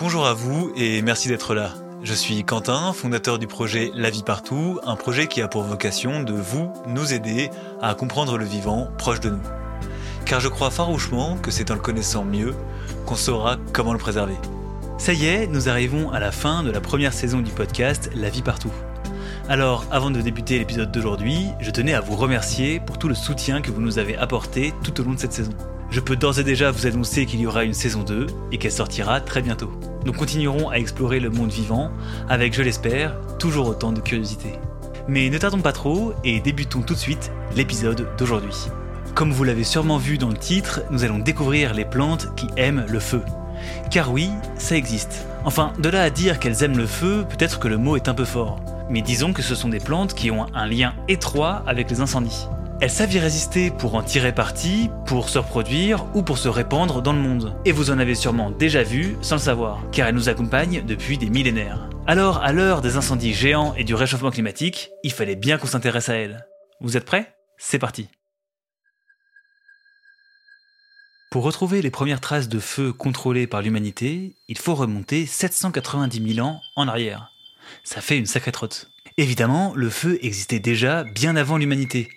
Bonjour à vous et merci d'être là. Je suis Quentin, fondateur du projet La vie partout, un projet qui a pour vocation de vous, nous aider à comprendre le vivant proche de nous. Car je crois farouchement que c'est en le connaissant mieux qu'on saura comment le préserver. Ça y est, nous arrivons à la fin de la première saison du podcast La vie partout. Alors, avant de débuter l'épisode d'aujourd'hui, je tenais à vous remercier pour tout le soutien que vous nous avez apporté tout au long de cette saison. Je peux d'ores et déjà vous annoncer qu'il y aura une saison 2 et qu'elle sortira très bientôt. Nous continuerons à explorer le monde vivant avec, je l'espère, toujours autant de curiosité. Mais ne tardons pas trop et débutons tout de suite l'épisode d'aujourd'hui. Comme vous l'avez sûrement vu dans le titre, nous allons découvrir les plantes qui aiment le feu. Car oui, ça existe. Enfin, de là à dire qu'elles aiment le feu, peut-être que le mot est un peu fort. Mais disons que ce sont des plantes qui ont un lien étroit avec les incendies. Elles savent y résister pour en tirer parti, pour se reproduire ou pour se répandre dans le monde. Et vous en avez sûrement déjà vu sans le savoir, car elles nous accompagnent depuis des millénaires. Alors, à l'heure des incendies géants et du réchauffement climatique, il fallait bien qu'on s'intéresse à elles. Vous êtes prêts? C'est parti Pour retrouver les premières traces de feu contrôlées par l'humanité, il faut remonter 790 000 ans en arrière. Ça fait une sacrée trotte. Évidemment, le feu existait déjà bien avant l'humanité,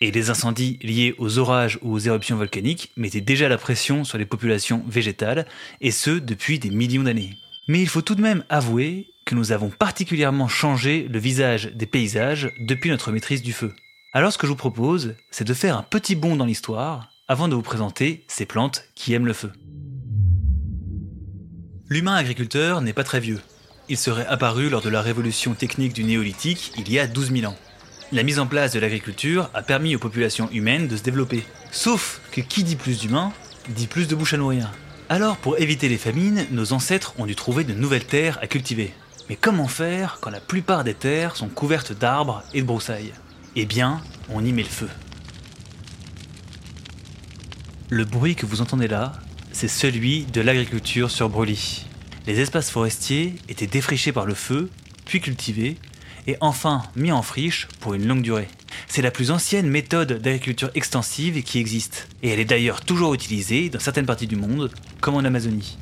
et les incendies liés aux orages ou aux éruptions volcaniques mettaient déjà la pression sur les populations végétales, et ce depuis des millions d'années. Mais il faut tout de même avouer que nous avons particulièrement changé le visage des paysages depuis notre maîtrise du feu. Alors ce que je vous propose, c'est de faire un petit bond dans l'histoire avant de vous présenter ces plantes qui aiment le feu. L'humain agriculteur n'est pas très vieux. Il serait apparu lors de la révolution technique du néolithique il y a 12 000 ans. La mise en place de l'agriculture a permis aux populations humaines de se développer. Sauf que qui dit plus d'humains, dit plus de bouches à nourrir. Alors pour éviter les famines, nos ancêtres ont dû trouver de nouvelles terres à cultiver. Mais comment faire quand la plupart des terres sont couvertes d'arbres et de broussailles? Eh bien, on y met le feu. Le bruit que vous entendez là, c'est celui de l'agriculture sur brûlis. Les espaces forestiers étaient défrichés par le feu, puis cultivés, et enfin mis en friche pour une longue durée. C'est la plus ancienne méthode d'agriculture extensive qui existe, et elle est d'ailleurs toujours utilisée dans certaines parties du monde, comme en Amazonie.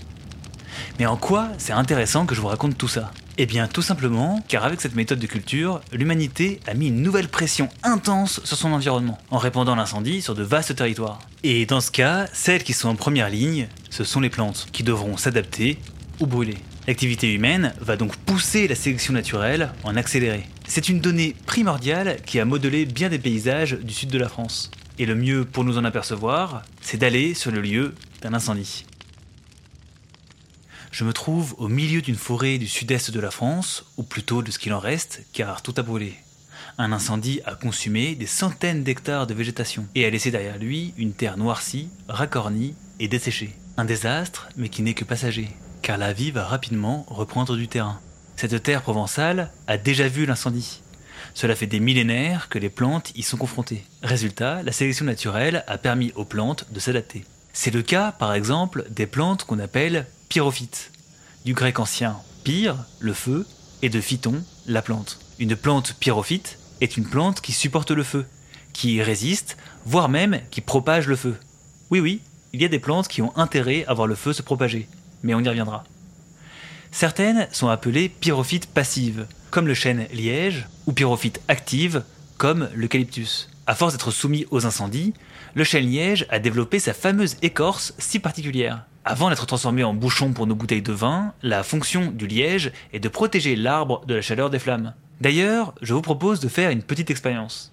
Mais en quoi c'est intéressant que je vous raconte tout ça? Eh bien tout simplement car avec cette méthode de culture, l'humanité a mis une nouvelle pression intense sur son environnement, en répandant l'incendie sur de vastes territoires. Et dans ce cas, celles qui sont en première ligne, ce sont les plantes, qui devront s'adapter ou brûler. L'activité humaine va donc pousser la sélection naturelle en accélérer. C'est une donnée primordiale qui a modelé bien des paysages du sud de la France. Et le mieux pour nous en apercevoir, c'est d'aller sur le lieu d'un incendie. Je me trouve au milieu d'une forêt du sud-est de la France, ou plutôt de ce qu'il en reste, car tout a brûlé. Un incendie a consumé des centaines d'hectares de végétation et a laissé derrière lui une terre noircie, racornie et desséchée. Un désastre, mais qui n'est que passager car la vie va rapidement reprendre du terrain. Cette terre provençale a déjà vu l'incendie. Cela fait des millénaires que les plantes y sont confrontées. Résultat, la sélection naturelle a permis aux plantes de s'adapter. C'est le cas, par exemple, des plantes qu'on appelle pyrophytes, du grec ancien pyre, le feu, et de phyton, la plante. Une plante pyrophyte est une plante qui supporte le feu, qui résiste, voire même qui propage le feu. Oui, oui, il y a des plantes qui ont intérêt à voir le feu se propager mais on y reviendra. Certaines sont appelées pyrophytes passives, comme le chêne liège, ou pyrophytes actives, comme l'eucalyptus. À force d'être soumis aux incendies, le chêne liège a développé sa fameuse écorce si particulière. Avant d'être transformé en bouchon pour nos bouteilles de vin, la fonction du liège est de protéger l'arbre de la chaleur des flammes. D'ailleurs, je vous propose de faire une petite expérience.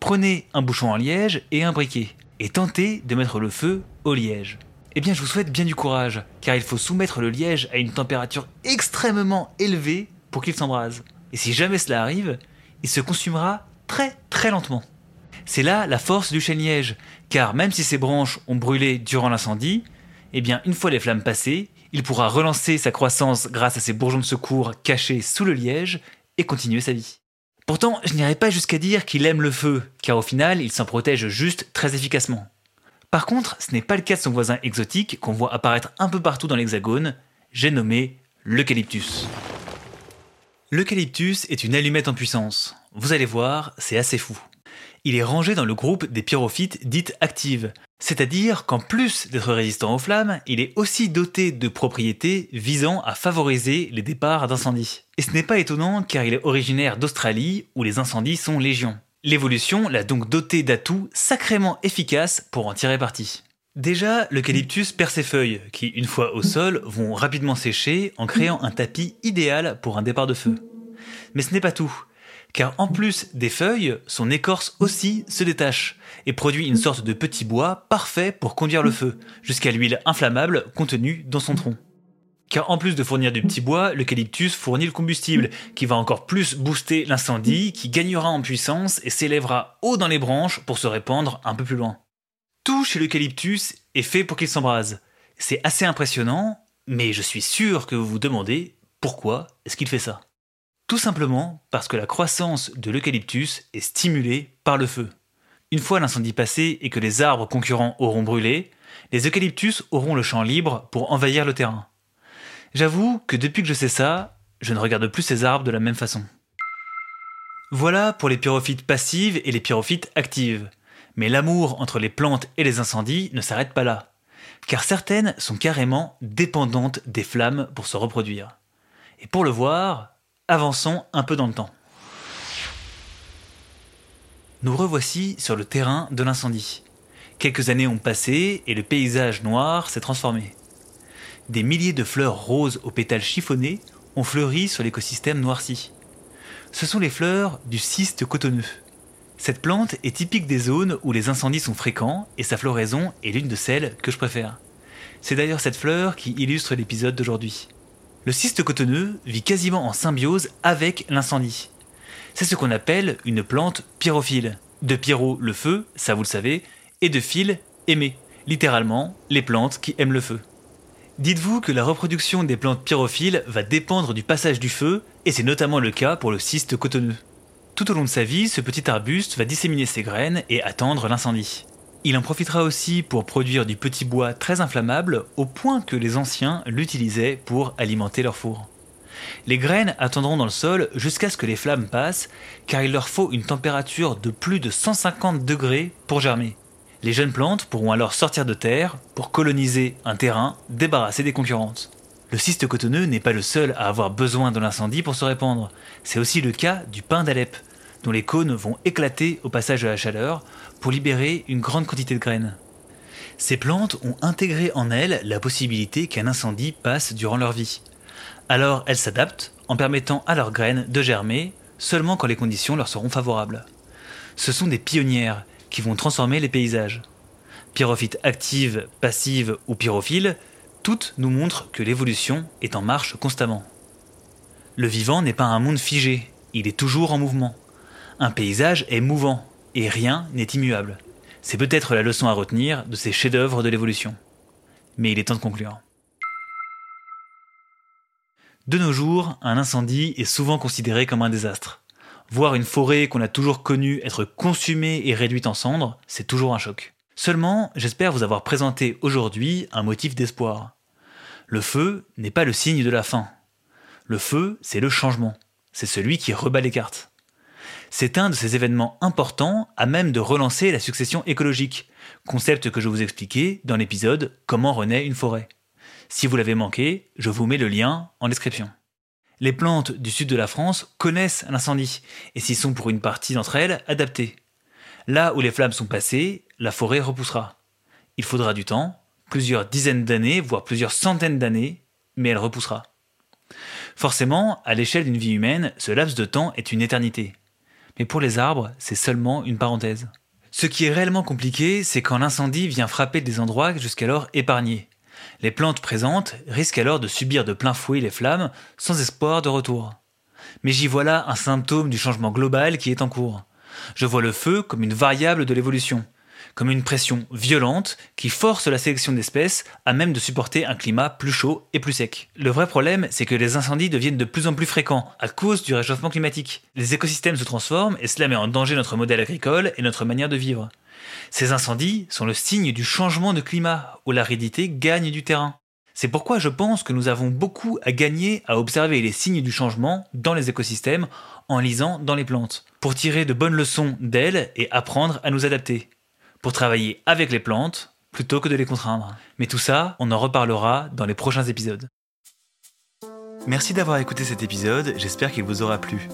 Prenez un bouchon en liège et un briquet, et tentez de mettre le feu au liège. Eh bien, je vous souhaite bien du courage, car il faut soumettre le liège à une température extrêmement élevée pour qu'il s'embrase. Et si jamais cela arrive, il se consumera très très lentement. C'est là la force du chêne liège, car même si ses branches ont brûlé durant l'incendie, eh bien, une fois les flammes passées, il pourra relancer sa croissance grâce à ses bourgeons de secours cachés sous le liège et continuer sa vie. Pourtant, je n'irai pas jusqu'à dire qu'il aime le feu, car au final, il s'en protège juste très efficacement. Par contre, ce n'est pas le cas de son voisin exotique qu'on voit apparaître un peu partout dans l'hexagone, j'ai nommé l'eucalyptus. L'eucalyptus est une allumette en puissance. Vous allez voir, c'est assez fou. Il est rangé dans le groupe des pyrophytes dites actives, c'est-à-dire qu'en plus d'être résistant aux flammes, il est aussi doté de propriétés visant à favoriser les départs d'incendie. Et ce n'est pas étonnant car il est originaire d'Australie où les incendies sont légion. L'évolution l'a donc doté d'atouts sacrément efficaces pour en tirer parti. Déjà, l'eucalyptus perd ses feuilles, qui, une fois au sol, vont rapidement sécher en créant un tapis idéal pour un départ de feu. Mais ce n'est pas tout, car en plus des feuilles, son écorce aussi se détache et produit une sorte de petit bois parfait pour conduire le feu, jusqu'à l'huile inflammable contenue dans son tronc. Car en plus de fournir du petit bois, l'eucalyptus fournit le combustible, qui va encore plus booster l'incendie, qui gagnera en puissance et s'élèvera haut dans les branches pour se répandre un peu plus loin. Tout chez l'eucalyptus est fait pour qu'il s'embrase. C'est assez impressionnant, mais je suis sûr que vous vous demandez pourquoi est-ce qu'il fait ça. Tout simplement parce que la croissance de l'eucalyptus est stimulée par le feu. Une fois l'incendie passé et que les arbres concurrents auront brûlé, les eucalyptus auront le champ libre pour envahir le terrain. J'avoue que depuis que je sais ça, je ne regarde plus ces arbres de la même façon. Voilà pour les pyrophytes passives et les pyrophytes actives. Mais l'amour entre les plantes et les incendies ne s'arrête pas là, car certaines sont carrément dépendantes des flammes pour se reproduire. Et pour le voir, avançons un peu dans le temps. Nous revoici sur le terrain de l'incendie. Quelques années ont passé et le paysage noir s'est transformé. Des milliers de fleurs roses aux pétales chiffonnés ont fleuri sur l'écosystème noirci. Ce sont les fleurs du cyste cotonneux. Cette plante est typique des zones où les incendies sont fréquents et sa floraison est l'une de celles que je préfère. C'est d'ailleurs cette fleur qui illustre l'épisode d'aujourd'hui. Le cyste cotonneux vit quasiment en symbiose avec l'incendie. C'est ce qu'on appelle une plante pyrophile. De pyro, le feu, ça vous le savez, et de fil, aimer. Littéralement, les plantes qui aiment le feu. Dites-vous que la reproduction des plantes pyrophiles va dépendre du passage du feu, et c'est notamment le cas pour le cyste cotonneux. Tout au long de sa vie, ce petit arbuste va disséminer ses graines et attendre l'incendie. Il en profitera aussi pour produire du petit bois très inflammable au point que les anciens l'utilisaient pour alimenter leur four. Les graines attendront dans le sol jusqu'à ce que les flammes passent car il leur faut une température de plus de 150 degrés pour germer. Les jeunes plantes pourront alors sortir de terre pour coloniser un terrain débarrassé des concurrentes. Le cyste cotonneux n'est pas le seul à avoir besoin de l'incendie pour se répandre. C'est aussi le cas du pin d'Alep, dont les cônes vont éclater au passage de la chaleur pour libérer une grande quantité de graines. Ces plantes ont intégré en elles la possibilité qu'un incendie passe durant leur vie. Alors elles s'adaptent en permettant à leurs graines de germer seulement quand les conditions leur seront favorables. Ce sont des pionnières qui vont transformer les paysages. Pyrophytes actives, passives ou pyrophiles, toutes nous montrent que l'évolution est en marche constamment. Le vivant n'est pas un monde figé, il est toujours en mouvement. Un paysage est mouvant, et rien n'est immuable. C'est peut-être la leçon à retenir de ces chefs-d'œuvre de l'évolution. Mais il est temps de conclure. De nos jours, un incendie est souvent considéré comme un désastre. Voir une forêt qu'on a toujours connue être consumée et réduite en cendres, c'est toujours un choc. Seulement, j'espère vous avoir présenté aujourd'hui un motif d'espoir. Le feu n'est pas le signe de la fin. Le feu, c'est le changement. C'est celui qui rebat les cartes. C'est un de ces événements importants à même de relancer la succession écologique, concept que je vous expliquais dans l'épisode Comment renaît une forêt. Si vous l'avez manqué, je vous mets le lien en description. Les plantes du sud de la France connaissent l'incendie et s'y sont pour une partie d'entre elles adaptées. Là où les flammes sont passées, la forêt repoussera. Il faudra du temps, plusieurs dizaines d'années, voire plusieurs centaines d'années, mais elle repoussera. Forcément, à l'échelle d'une vie humaine, ce laps de temps est une éternité. Mais pour les arbres, c'est seulement une parenthèse. Ce qui est réellement compliqué, c'est quand l'incendie vient frapper des endroits jusqu'alors épargnés. Les plantes présentes risquent alors de subir de plein fouet les flammes sans espoir de retour. Mais j'y vois là un symptôme du changement global qui est en cours. Je vois le feu comme une variable de l'évolution, comme une pression violente qui force la sélection d'espèces à même de supporter un climat plus chaud et plus sec. Le vrai problème, c'est que les incendies deviennent de plus en plus fréquents à cause du réchauffement climatique. Les écosystèmes se transforment et cela met en danger notre modèle agricole et notre manière de vivre. Ces incendies sont le signe du changement de climat où l'aridité gagne du terrain. C'est pourquoi je pense que nous avons beaucoup à gagner à observer les signes du changement dans les écosystèmes en lisant dans les plantes, pour tirer de bonnes leçons d'elles et apprendre à nous adapter, pour travailler avec les plantes plutôt que de les contraindre. Mais tout ça, on en reparlera dans les prochains épisodes. Merci d'avoir écouté cet épisode, j'espère qu'il vous aura plu.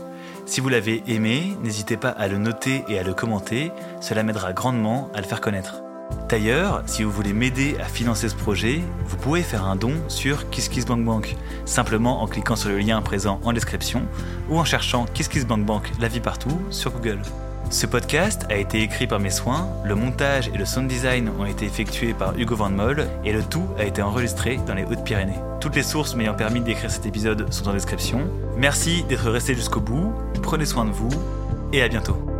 Si vous l'avez aimé, n'hésitez pas à le noter et à le commenter, cela m'aidera grandement à le faire connaître. D'ailleurs, si vous voulez m'aider à financer ce projet, vous pouvez faire un don sur KissKissBankBank, simplement en cliquant sur le lien présent en description ou en cherchant KissKissBankBank la vie partout sur Google. Ce podcast a été écrit par mes soins, le montage et le sound design ont été effectués par Hugo Van Moll et le tout a été enregistré dans les Hautes-Pyrénées. Toutes les sources m'ayant permis d'écrire cet épisode sont en description. Merci d'être resté jusqu'au bout, prenez soin de vous et à bientôt.